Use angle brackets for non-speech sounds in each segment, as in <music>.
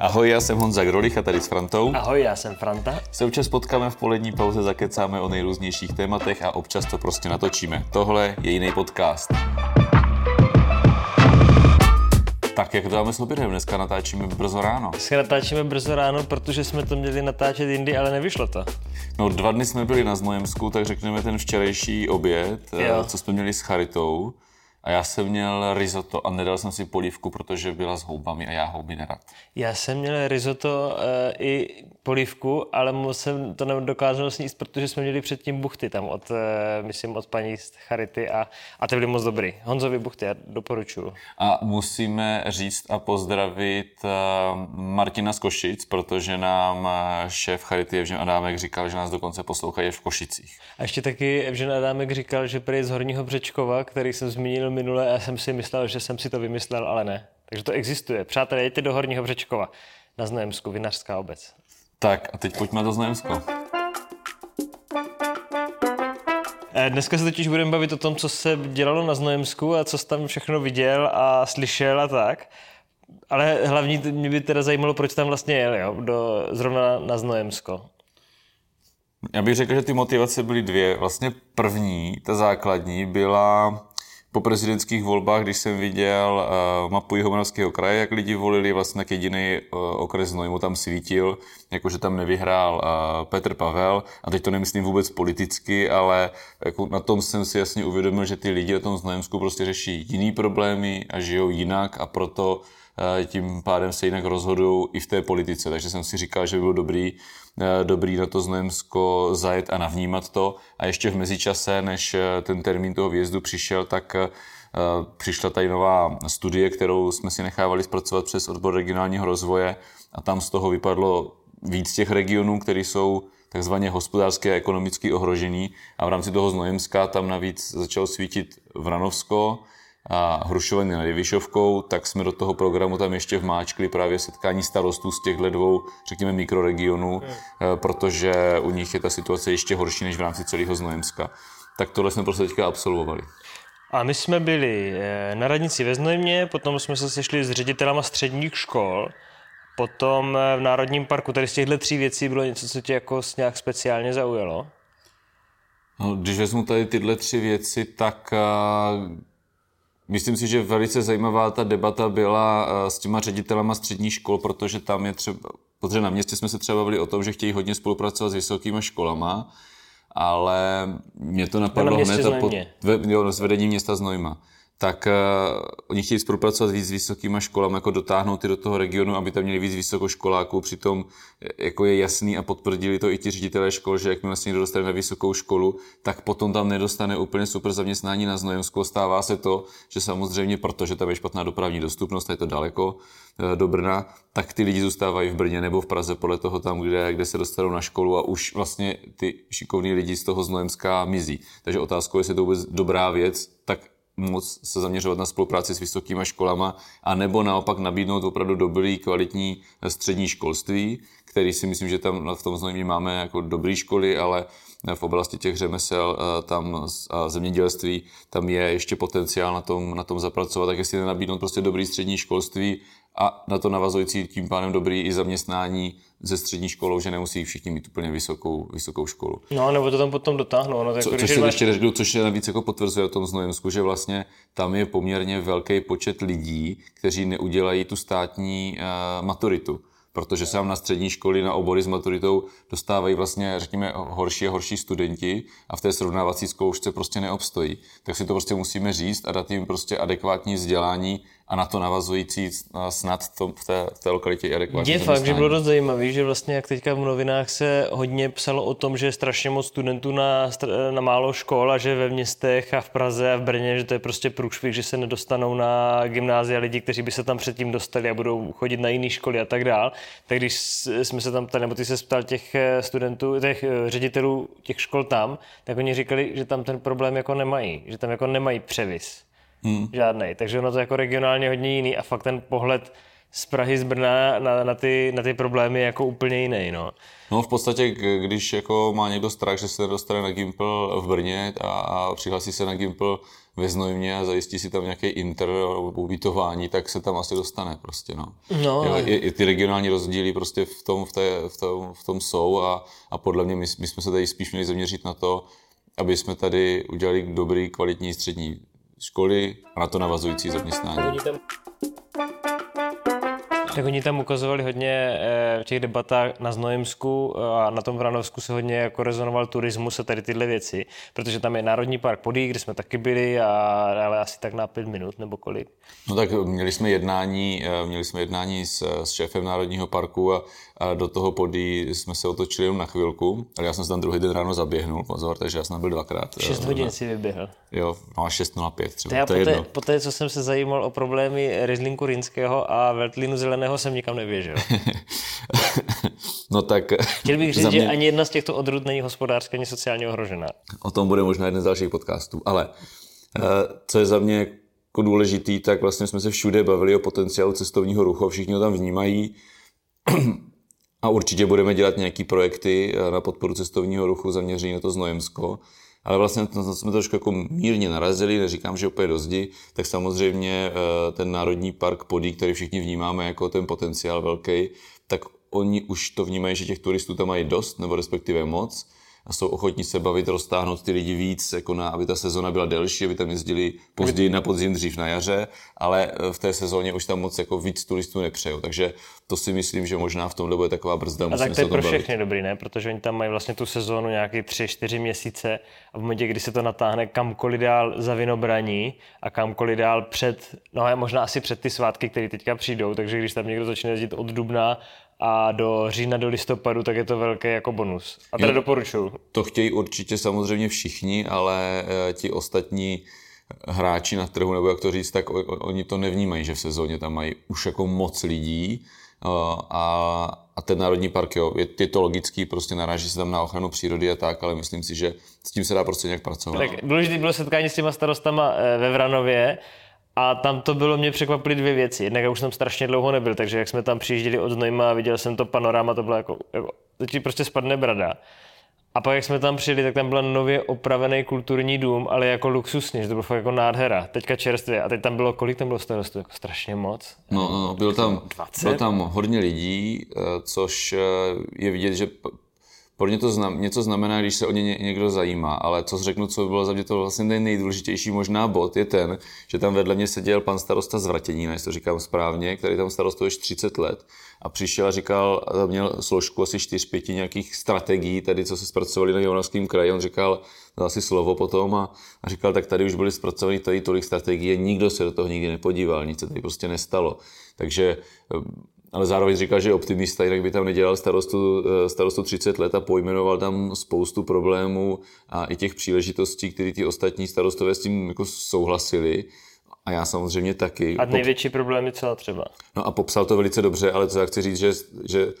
Ahoj, já jsem Honza Grolich a tady s Frantou. Ahoj, já jsem Franta. Se občas potkáme v polední pauze, zakecáme o nejrůznějších tématech a občas to prostě natočíme. Tohle je jiný podcast. Tak jak to dáme s obědem? Dneska natáčíme brzo ráno. Dneska natáčíme brzo ráno, protože jsme to měli natáčet jindy, ale nevyšlo to. No dva dny jsme byli na Znojemsku, tak řekneme ten včerejší oběd, Jo. eh, co jsme měli s Charitou. A já jsem měl risotto a nedal jsem si polívku, protože byla s houbami a já houby nerad. Já jsem měl risotto uh, i polívku, ale jsem to nedokázal sníst, protože jsme měli předtím buchty tam od, uh, myslím, od paní z Charity a, a ty byly moc dobrý. Honzovi buchty, já doporučuju. A musíme říct a pozdravit eh, Martina z Košic, protože nám šéf Charity Evžen Adámek říkal, že nás dokonce poslouchají v Košicích. A ještě taky Evžen Adámek říkal, že prý z Horního Břečkova, který jsem zmínil minule, a já jsem si myslel, že jsem si to vymyslel, ale ne. Takže to existuje. Přátelé, jeďte do Horního Břečkova na Znojemsku, vinařská obec. Tak a teď pojďme do Znojemsko. Eh, Dneska se totiž budeme bavit o tom, co se dělalo na Znojemsku a co jsi tam všechno viděl a slyšel a tak. Ale hlavní mě by teda zajímalo, proč tam vlastně jel, jo? Do, zrovna na Znojemsko. Já bych řekl, že ty motivace byly dvě. Vlastně první, ta základní, byla po prezidentských volbách, když jsem viděl uh, mapu Jihomoravského kraje, jak lidi volili, vlastně tak jediný uh, okres Znojmu tam svítil, jakože tam nevyhrál uh, Petr Pavel. A teď to nemyslím vůbec politicky, ale jako na tom jsem si jasně uvědomil, že ty lidi na tom Znojemsku prostě řeší jiný problémy a žijou jinak a proto tím pádem se jinak rozhodují i v té politice. Takže jsem si říkal, že by bylo dobrý, dobrý na to Znojemsko zajet a navnímat to. A ještě v mezičase, než eh, ten termín toho výjezdu přišel, tak eh, přišla tady nová studie, kterou jsme si nechávali zpracovat přes odbor regionálního rozvoje. A tam z toho vypadlo víc těch regionů, které jsou takzvaně hospodářské a ekonomicky ohrožený. A v rámci toho Znojemska tam navíc začalo svítit Vranovsko, a Hrušovany nad Jevišovkou, tak jsme do toho programu tam ještě vmáčkli právě setkání starostů z těchto dvou, řekněme, mikroregionů, eh, protože u nich je ta situace ještě horší než v rámci celého Znojemska. Tak tohle jsme prostě teďka absolvovali. A my jsme byli eh, na radnici ve Znojmě, potom jsme se sešli s ředitelama středních škol, potom eh, v Národním parku. Tady z těchto tří věcí bylo něco, co tě jako nějak speciálně zaujalo? No, když vezmu tady tyhle tři věci, tak myslím si, že velice zajímavá ta debata byla uh, s těma ředitelama středních škol, protože tam je třeba, protože na městě jsme se třeba bavili o tom, že chtějí hodně spolupracovat s vysokýma školama, ale mě to napadlo městě hned ve, jo, s vedením města Znojma. Tak uh, oni chtějí spolupracovat víc s vysokýma školami, jako dotáhnout ty do toho regionu, aby tam měli víc vysokoškoláků. Přitom eh, jako je jasný a potvrdili to i ti ředitelé škol, že jakmile se někdo dostane na vysokou školu, tak potom tam nedostane úplně super zaměstnání na Znojemsku. Stává se to, že samozřejmě, protože tam je špatná dopravní dostupnost, je to daleko eh, do Brna, tak ty lidi zůstávají v Brně nebo v Praze podle toho tam, kde, kde se dostanou na školu a už vlastně ty šikovní lidi z toho Znojemska mizí. Takže otázkou je, jestli je to vůbec dobrá věc, tak moc se zaměřovat na spolupráci s vysokýma školama, a nebo naopak nabídnout opravdu dobrý, kvalitní střední školství, který si myslím, že tam v tom znamení máme jako dobré školy, ale v oblasti těch řemesel eh, tam a zemědělství, tam je ještě potenciál na tom, na tom zapracovat, tak jestli nenabídnout prostě dobrý střední školství a na to navazující tím pádem dobrý i zaměstnání ze střední školou, že nemusí všichni mít úplně vysokou, vysokou školu. No, nebo to tam potom dotáhnou. No, tak Co, jako, což si máš- ještě neřekl, což je navíc jako potvrzuje o tom Znojemsku, že vlastně tam je poměrně velký počet lidí, kteří neudělají tu státní uh, maturitu. Protože se nám na střední školy na obory s maturitou dostávají vlastně, řekněme, horší a horší studenti a v té srovnávací zkoušce prostě neobstojí. Tak si to prostě musíme říct a dát jim prostě adekvátní vzdělání a na to navazující snad to v té, v té lokalitě i adekvátní Je fakt, že bylo dost zajímavý, že vlastně jak teďka v novinách se hodně psalo o tom, že je strašně moc studentů na, na málo škol a že ve městech a v Praze a v Brně, že to je prostě průšvih, že se nedostanou na gymnázia lidi, kteří by se tam předtím dostali a budou chodit na jiné školy a tak dál. Tak když jsme se tam ptali, nebo ty se ptal těch eh, studentů, těch eh, ředitelů těch škol tam, tak oni říkali, že tam ten problém jako nemají, že tam jako nemají převis. Hmm. Žádnej. Takže ono to jako regionálně hodně jiný a fakt ten pohled z Prahy, z Brna na, na, ty, na ty problémy je jako úplně jiný. No. No v podstatě, když jako má někdo strach, že se nedostane na Gimpl v Brně a, a přihlásí se na Gimpl ve Znojmě a zajistí si tam nějaký inter ubytování, tak se tam asi dostane prostě, no. No, jo, i, i, ty regionální rozdíly prostě v tom, v té, v tom, v tom jsou a, a podle mě my, my jsme se tady spíš měli zaměřit na to, aby jsme tady udělali dobrý, kvalitní střední školy a na to navazující zaměstnání. Tak oni tam ukazovali hodně eh, v těch debatách na Znojemsku eh, a na tom Vranovsku se hodně jako rezonoval turismus a tady tyhle věci, protože tam je Národní park Podí, kde jsme taky byli, a, ale asi tak na pět minut nebo kolik. No tak měli jsme jednání, eh, měli jsme jednání s, s šéfem Národního parku a do toho podí jsme se otočili jenom na chvilku, ale já jsem se tam druhý den ráno zaběhnul, pozor, takže já jsem tam byl dvakrát. 6 Eh, hodin si vyběhl. Jo, no a 6.05 třeba, To já to je poté, jedno. poté, co jsem se zajímal o problémy Rizlinku Rýnského a Veltlínu Zeleného, jsem nikam neběžel. <laughs> no tak Chtěl bych říct, za že ani jedna z těchto odrůd není hospodářsky ani sociálně ohrožená. o tom bude možná jeden z dalších podcastů, ale eh, co je za mě jako důležitý, tak vlastně jsme se všude bavili o potenciálu cestovního ruchu, všichni ho tam vnímají a určitě budeme dělat nějaký projekty eh, na podporu cestovního ruchu zaměřený na to Znojemsko, ale vlastně to jsme trošku jako mírně narazili, neříkám, že úplně do zdi, tak samozřejmě eh, ten Národní park Podí, který všichni vnímáme jako ten potenciál velký, tak oni už to vnímají, že těch turistů tam mají dost, nebo respektive moc, a jsou ochotní se bavit, roztáhnout ty lidi víc, jako na, aby ta sezona byla delší, aby tam jezdili později na podzim, dřív na jaře, ale eh, v té sezóně už tam moc jako víc turistů nepřejou. Takže to si myslím, že možná v tomhle bude taková brzda. A tak to je pro bavit. všechny dobrý, ne? Protože oni tam mají vlastně tu sezónu nějaký tři, čtyři měsíce a v momentě, kdy se to natáhne kamkoliv dál za vinobraní a kamkoliv dál před, no a možná asi před ty svátky, které teďka přijdou, takže když tam někdo začne jezdit od dubna a do října, do listopadu, tak je to velký jako bonus. A teda doporučuju. To chtějí určitě samozřejmě všichni, ale eh, ti ostatní hráči na trhu, nebo jak to říct, tak oni to nevnímají, že v sezóně tam mají už jako moc lidí eh, a, a ten národní park, jo, je, je to logický, prostě naráží se tam na ochranu přírody a tak, ale myslím si, že s tím se dá prostě nějak pracovat. Tak důležité bylo setkání s těma starostama eh, ve Vranově a tam to bylo, mě překvapily dvě věci. Jednak já už jsem strašně dlouho nebyl, takže jak jsme tam přijížděli od Znojma a viděl jsem to panorama, to bylo jako, jako to ti prostě spadne brada. A pak jak jsme tam přijeli, tak tam byl nově opravený kulturní dům, ale jako luxusní, že to bylo fakt jako nádhera. Teďka čerstvě. A teď tam bylo, kolik tam bylo starostů? Jako strašně moc. No, no, no, byl tam, 20? byl tam hodně lidí, eh, což eh, je vidět, že pro ně to znam, něco znamená, když se o ně ně- někdo zajímá, ale co řeknu, co bylo za mě to vlastně ten nejdůležitější možná bod, je ten, že tam vedle mě seděl pan starosta z Vratěnína, jestli to říkám správně, který tam starostuje už 30 let a přišel a říkal, a měl složku asi 4-5 nějakých strategií, tady co se zpracovali na Jonovském kraji, on říkal, dal asi slovo potom a, a říkal, tak tady už byly zpracovány tady tolik strategií nikdo se do toho nikdy nepodíval, nic se tady prostě nestalo. Takže eh, ale zároveň říkal, že je optimista, jinak by tam nedělal starostu, eh, starostu 30 let a pojmenoval tam spoustu problémů a i těch příležitostí, které ty ostatní starostové s tím jako souhlasili. A já samozřejmě taky. A největší problém je co třeba. No a popsal to velice dobře, ale co já chci říct, že, že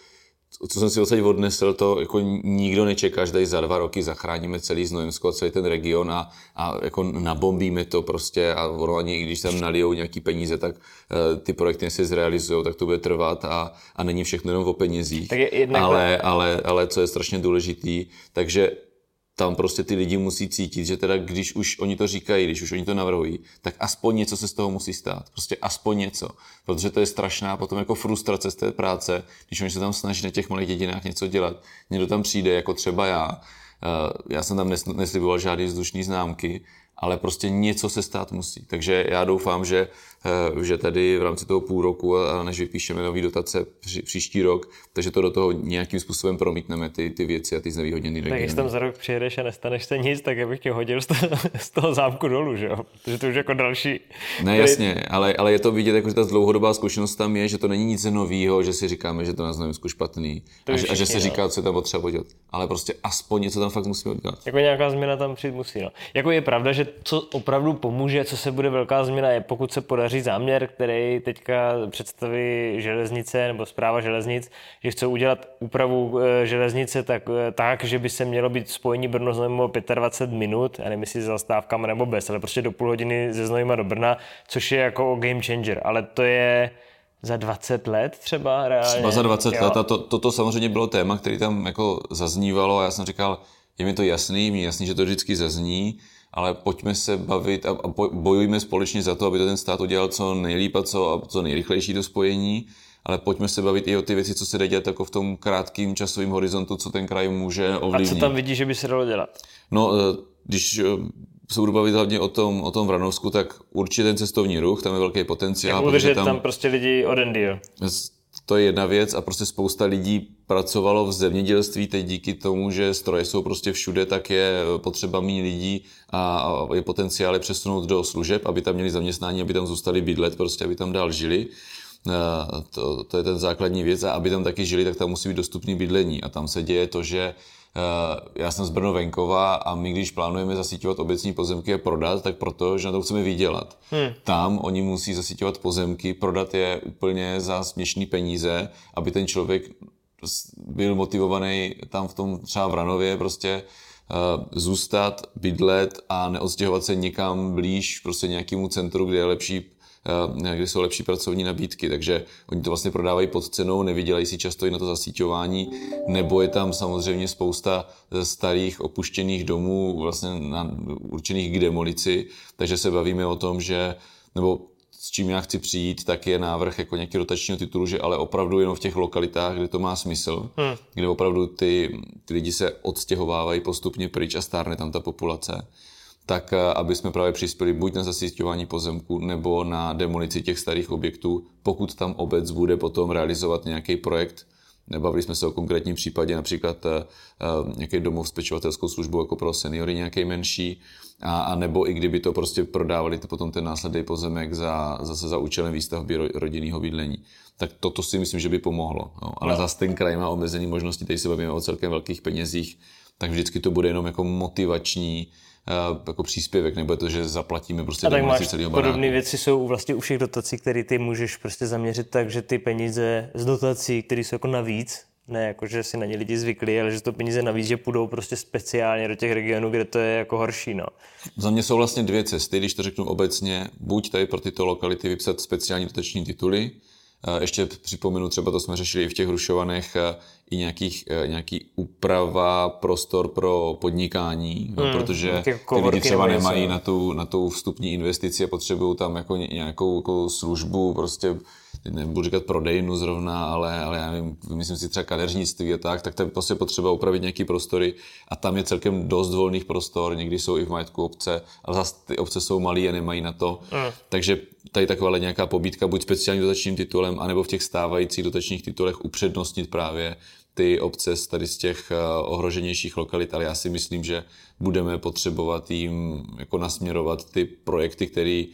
co jsem si odsaď odnesl, to jako nikdo nečeká, že tady za dva roky zachráníme celý Znojemsko a celý ten region a, a jako nabombíme to prostě a ono ani když tam nalijou nějaký peníze, tak uh, ty projekty se zrealizují, tak to bude trvat a, a není všechno jenom o penězích. Tak je jednak- ale, ale, ale co je strašně důležitý, takže tam prostě ty lidi musí cítit, že teda když už oni to říkají, když už oni to navrhují, tak aspoň něco se z toho musí stát. Prostě aspoň něco. Protože to je strašná potom jako frustrace z té práce, když oni se tam snaží na těch malých dědinách něco dělat. Někdo tam přijde, jako třeba já. Eh, Já jsem tam nes- nesliboval žádný vzdušný známky, ale prostě něco se stát musí. Takže já doufám, že, že tady v rámci toho půl roku a než vypíšeme nový dotace při, příští rok, takže to do toho nějakým způsobem promítneme ty, ty věci a ty znevýhodněné Tak když regiony. tam za rok přijedeš a nestaneš se nic, tak já bych tě hodil z toho, <laughs> z toho zámku dolů, že jo? Protože to už jako další... Ne, jasně, ale, ale je to vidět, jako, že ta dlouhodobá zkušenost tam je, že to není nic nového, že si říkáme, že to na Znojemsku špatný To a, že, a že se no. říká, co je tam potřeba udělat. Ale prostě aspoň něco tam fakt musíme udělat. Jako nějaká změna tam přijít musí. No. Jako je pravda, že co opravdu pomůže, co se bude velká změna, je pokud se podaří záměr, který teďka představí železnice nebo zpráva železnic, že chcou udělat úpravu eh, železnice tak, eh, tak, že by se mělo být spojení Brno Znojmo 25 minut, já nevím, jestli zastávkama nebo bez, ale prostě do půl hodiny ze Znojma do Brna, což je jako game changer, ale to je za 20 let třeba reálně. Třeba za 20 Jo. let a to, toto samozřejmě bylo téma, který tam jako zaznívalo a já jsem říkal, je mi to jasný, mi jasný, že to vždycky zazní, ale pojďme se bavit a, a bojujme společně za to, aby to ten stát udělal co nejlíp a co, a co nejrychlejší do spojení, ale pojďme se bavit i o ty věci, co se jde dělat jako v tom krátkém časovém horizontu, co ten kraj může ovlivnit. A co tam vidíš, že by se dalo dělat? No, eh, když eh, se budu bavit hlavně o tom, o tom Vranovsku, tak určitě ten cestovní ruch, tam je velký potenciál. Jak udržet tam, tam prostě lidi od Endio. To je jedna věc a prostě spousta lidí pracovalo v zemědělství, teď díky tomu, že stroje jsou prostě všude, tak je potřeba méně lidí a je potenciál je přesunout do služeb, aby tam měli zaměstnání, aby tam zůstali bydlet, prostě aby tam dál žili. To, to je ten základní věc a aby tam taky žili, tak tam musí být dostupný bydlení a tam se děje to, že Eh, já jsem z Brno venkova a my, když plánujeme zasíťovat obecní pozemky a prodat, tak proto, že na to chceme vydělat. Hmm. Tam oni musí zasíťovat pozemky, prodat je úplně za směšné peníze, aby ten člověk byl motivovaný tam v tom třeba v Ranově prostě uh, zůstat, bydlet a neodstěhovat se někam blíž prostě nějakému centru, kde je lepší Eh, kde jsou lepší pracovní nabídky, takže oni to vlastně prodávají pod cenou, nevydělají si často i na to zasíťování, nebo je tam samozřejmě spousta starých opuštěných domů, vlastně na, určených k demolici, takže se bavíme o tom, že nebo s čím já chci přijít, tak je návrh jako nějaký rotačního titulu, že ale opravdu jenom v těch lokalitách, kde to má smysl, hmm. kde opravdu ty, ty lidi se odstěhovávají postupně pryč a stárne tam ta populace tak eh, aby jsme právě přispěli buď na zasíťování pozemku nebo na demolici těch starých objektů, pokud tam obec bude potom realizovat nějaký projekt. Nebavili jsme se o konkrétním případě, například uh, nějaký domov s pečovatelskou službou jako pro seniory nějaký menší, a, a nebo i kdyby to prostě prodávali to potom ten následný pozemek za, zase za účelem výstavby ro, rodinného bydlení. Tak toto si myslím, že by pomohlo. No. Ale no. zase ten kraj má omezené možnosti, tady se bavíme o celkem velkých penězích, tak vždycky to bude jenom jako motivační Eh, jako příspěvek, nebo to, že zaplatíme prostě a tak máš celého podobné věci jsou vlastně u všech dotací, které ty můžeš prostě zaměřit tak, že ty peníze z dotací, které jsou jako navíc, ne jako, že si na ně lidi zvykli, ale že to peníze navíc, že půjdou prostě speciálně do těch regionů, kde to je jako horší, no. Za mě jsou vlastně dvě cesty, když to řeknu obecně, buď tady pro tyto lokality vypsat speciální dotační tituly, ještě připomenu, třeba to jsme řešili i v těch Hrušovanech, i nějakých, nějaký úprava prostor pro podnikání, no, hmm, protože ty lidi třeba nemají na tu, na tu vstupní investici a potřebují tam jako nějakou jako službu, prostě nebudu říkat prodejnu zrovna, ale, ale já nevím, myslím si třeba kadeřnictví a tak, tak tam prostě potřeba upravit nějaký prostory a tam je celkem dost volných prostor, někdy jsou i v majetku obce, ale zase ty obce jsou malé a nemají na to. Mm. Takže tady taková nějaká pobídka, buď speciálním dotačním titulem, anebo v těch stávajících dotačních titulech upřednostnit právě ty obce z tady z těch eh, ohroženějších lokalit, ale já si myslím, že budeme potřebovat jim jako nasměrovat ty projekty, které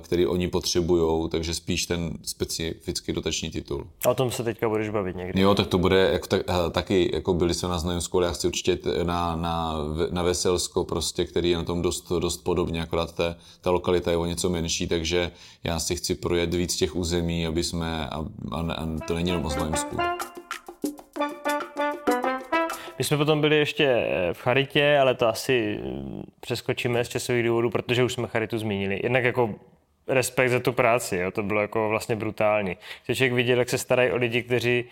který oni potřebují, takže spíš ten specifický dotační titul. A o tom se teďka budeš bavit někdy. Jo, tak to bude jako, tak, eh, taky, jako byli jsme na Znojemsku, ale já chci určitě na, na, na Veselsko, prostě, který je na tom dost, dost podobně, akorát ta, ta lokalita je o něco menší, takže já si chci projet víc těch území, aby jsme, a, a, a to není jenom o Znojemsku. My jsme potom byli ještě eh, v Charitě, ale to asi mm, přeskočíme z časových důvodů, protože už jsme Charitu zmínili. Jednak jako respekt za tu práci, jo, to bylo jako vlastně brutální. Když člověk viděl, jak se starají o lidi, kteří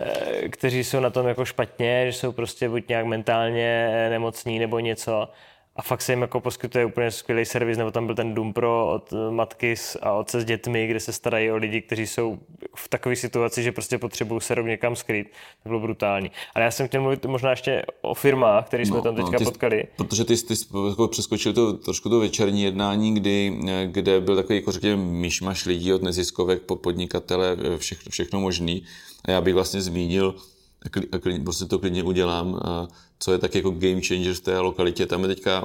eh, kteří jsou na tom jako špatně, že jsou prostě buď nějak mentálně eh, nemocní nebo něco a fakt se jim jako poskytuje úplně skvělý servis, nebo tam byl ten dům pro od matky a otce s dětmi, kde se starají o lidi, kteří jsou v takové situaci, že prostě potřebují se rovně někam skrýt. To bylo brutální. Ale já jsem chtěl mluvit možná ještě o firmách, které jsme no, tam teďka no, ty, potkali. Protože ty, ty jako přeskočil to trošku to večerní jednání, kdy, kde byl takový, jako řekněme, myšmaš lidí od neziskovek po podnikatele, všechno, všechno možný. A já bych vlastně zmínil, a klidně, prostě to klidně udělám, co je tak jako game changer v té lokalitě. Tam je teďka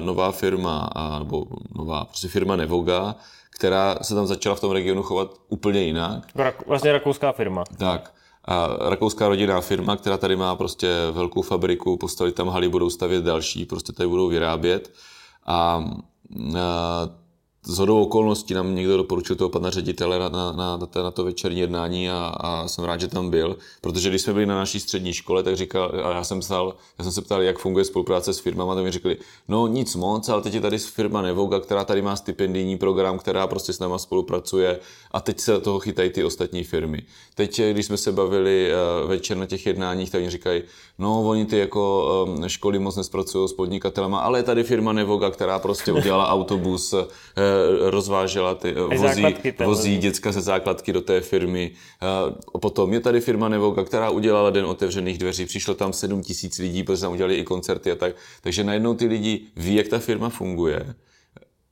nová firma, nebo nová prostě firma Nevoga, která se tam začala v tom regionu chovat úplně jinak. Vlastně rakouská firma. Tak. A rakouská rodinná firma, která tady má prostě velkou fabriku, postavit tam haly, budou stavět další, prostě tady budou vyrábět. A, a z hodou okolností nám někdo doporučil toho pana ředitele na, na, na, na to večerní jednání a, a, jsem rád, že tam byl, protože když jsme byli na naší střední škole, tak říkal, a já jsem, psal, já jsem se ptal, jak funguje spolupráce s firmama, tak mi řekli, no nic moc, ale teď je tady firma Nevoga, která tady má stipendijní program, která prostě s náma spolupracuje a teď se toho chytají ty ostatní firmy. Teď, když jsme se bavili eh, večer na těch jednáních, tak oni říkají, no oni ty jako eh, školy moc nespracují s podnikatelema, ale je tady firma Nevoga, která prostě udělala autobus, eh, rozvážela ty, vozí, vozí děcka ze základky do té firmy. Potom je tady firma Nevoga, která udělala den otevřených dveří, přišlo tam 7 tisíc lidí, protože tam udělali i koncerty a tak. Takže najednou ty lidi ví, jak ta firma funguje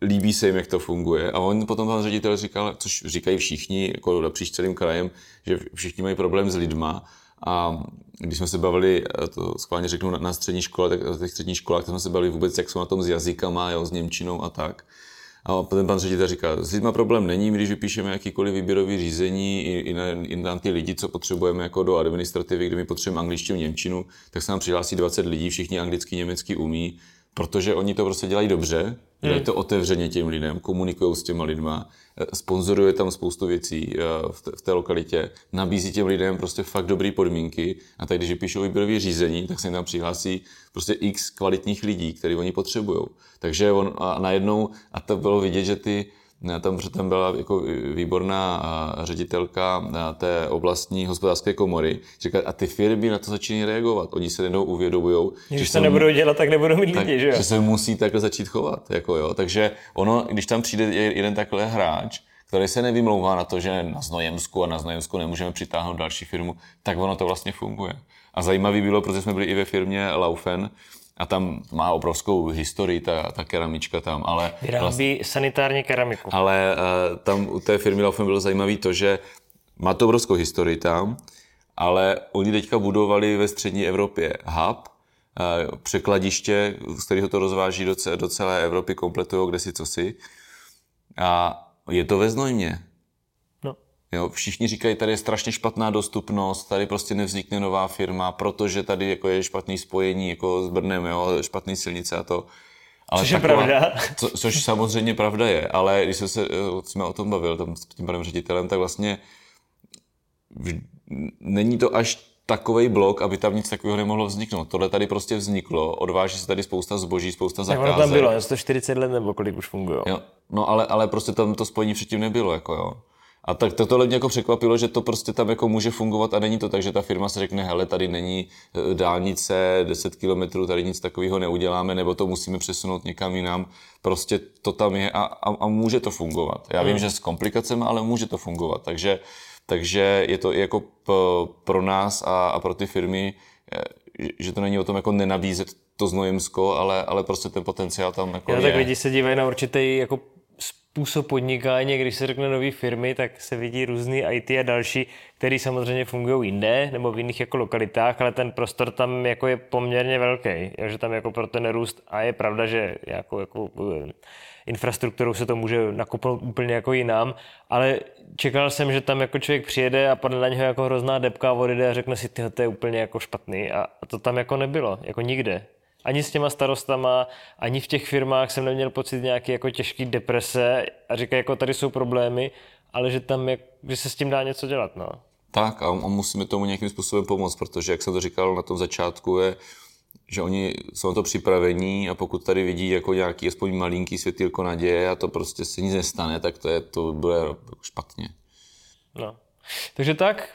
líbí se jim, jak to funguje. A on potom pan ředitel říkal, což říkají všichni, jako napříč celým krajem, že všichni mají problém s lidma. A když jsme se bavili, to schválně řeknu, na, střední škole, tak na těch středních školách, tak jsme se bavili vůbec, jak jsou na tom s jazykama, jo, s Němčinou a tak. A potom pan ředitel říká, s lidma problém není, když vypíšeme jakýkoliv výběrový řízení i, i, na, i na ty lidi, co potřebujeme jako do administrativy, kde my potřebujeme angličtinu, němčinu, tak se nám přihlásí 20 lidí, všichni anglicky, německy umí, protože oni to prostě dělají dobře, dělají hmm. to otevřeně těm lidem, komunikují s těma lidma, eh, sponzoruje tam spoustu věcí eh, v té, v té lokalitě, nabízí těm lidem prostě fakt dobré podmínky a tak když píšou výběrové řízení, tak se jim tam přihlásí prostě x kvalitních lidí, který oni potřebují. Takže on a najednou, a to bylo vidět, že ty tam, tam byla jako výborná ředitelka té oblastní hospodářské komory. Říká, a ty firmy na to začínají reagovat. Oni se jednou uvědomují, že to nebudou dělat, tak nebudou mít lidi, že jo? Že se musí takhle začít chovat. Jako jo. Takže ono, když tam přijde jeden takhle hráč, který se nevymlouvá na to, že na Znojemsku a na Znojemsku nemůžeme přitáhnout další firmu, tak ono to vlastně funguje. A zajímavý bylo, protože jsme byli i ve firmě Laufen, a tam má obrovskou historii ta, ta keramička tam, ale... Vyrábí vlastně, sanitární keramiku. Ale uh, tam u té firmy Laufen bylo zajímavé to, že má to obrovskou historii tam, ale oni teďka budovali ve střední Evropě hub, uh, překladiště, z kterého to rozváží do, do celé Evropy, kompletují kde si co si. A je to ve Znojmě. Jo, všichni říkají, tady je strašně špatná dostupnost, tady prostě nevznikne nová firma, protože tady jako je špatný spojení jako s Brnem, jo, špatný silnice a to. Ale což taková, je pravda. Co, což samozřejmě pravda je, ale když jsme se eh, jsme o tom bavil tam s tím panem ředitelem, tak vlastně v, není to až takový blok, aby tam nic takového nemohlo vzniknout. Tohle tady prostě vzniklo, odváží se tady spousta zboží, spousta zakázek. Ono tam bylo, 140 let nebo kolik už funguje. Jo, no ale, ale prostě tam to spojení předtím nebylo, jako jo. A tak to tohle mě jako překvapilo, že to prostě tam jako může fungovat a není to tak, že ta firma se řekne, hele, tady není e, dálnice 10 kilometrů, tady nic takového neuděláme, nebo to musíme přesunout někam jinam. Prostě to tam je a, a, a může to fungovat. Já vím, hmm. že s komplikacemi, ale může to fungovat. Takže, takže je to i jako pro nás a, a pro ty firmy, e, že to není o tom jako nenabízet to znojemsko, ale, ale prostě ten potenciál tam jako Já je. tak lidi se dívají na určitý jako způsob podnikání, když se řekne nové firmy, tak se vidí různý IT a další, které samozřejmě fungují jinde nebo v jiných jako lokalitách, ale ten prostor tam jako je poměrně velký, že tam jako pro ten růst a je pravda, že jako, jako infrastrukturou se to může nakopnout úplně jako jinam, ale čekal jsem, že tam jako člověk přijede a padne na něho jako hrozná depka vody a řekne si, tyhle, to je úplně jako špatný. A to tam jako nebylo, jako nikde ani s těma starostama, ani v těch firmách jsem neměl pocit nějaký jako těžký deprese a říkají, jako tady jsou problémy, ale že tam, jak, že se s tím dá něco dělat, no. Tak a musíme tomu nějakým způsobem pomoct, protože, jak jsem to říkal na tom začátku, je, že oni jsou na to připravení a pokud tady vidí jako nějaký aspoň malinký světýlko naděje a to prostě se nic nestane, tak to, je, to bude špatně. No. Takže tak,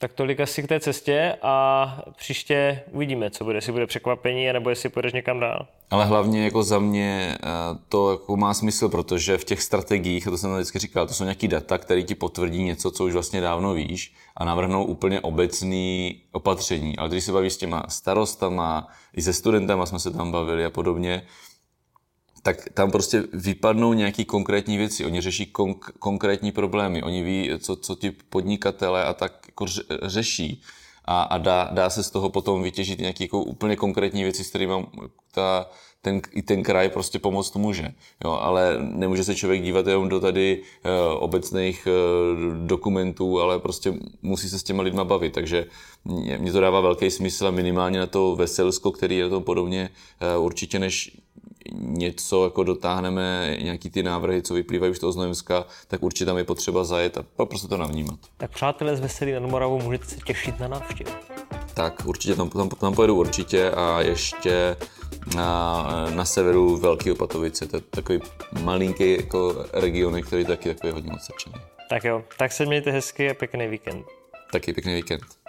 tak tolik asi k té cestě a příště uvidíme, co bude, jestli bude překvapení, nebo jestli půjdeš někam dál. Ale hlavně jako za mě eh, to jako má smysl, protože v těch strategiích, a to jsem vždycky říkal, to jsou nějaký data, které ti potvrdí něco, co už vlastně dávno víš a navrhnou úplně obecný opatření. Ale když se bavíš s těma starostama, i se studentama jsme se tam bavili a podobně, tak tam prostě vypadnou nějaký konkrétní věci. Oni řeší konk- konkrétní problémy, oni ví, co, co ti podnikatele a tak jako řeší. A, a dá, dá, se z toho potom vytěžit nějaké jako úplně konkrétní věci, s kterými ta, ten, i ten kraj prostě pomoct může. Jo, ale nemůže se člověk dívat jenom do tady e, obecných e, dokumentů, ale prostě musí se s těma lidma bavit. Takže mě, mě to dává velký smysl a minimálně na to Veselsko, který je to podobně e, určitě než něco jako dotáhneme, nějaký ty návrhy, co vyplývají už z toho Znojemska, tak určitě tam je potřeba zajet a prostě to navnímat. Tak přátelé z Veselý nad Moravou můžete se těšit na návštěvu. Tak určitě tam, tam, tam pojedu určitě a ještě na, na severu Velký Opatovice, to je takový malinký jako region, který taky takový hodně odsečený. Tak jo, tak se mějte hezky a pěkný víkend. Taky pěkný víkend.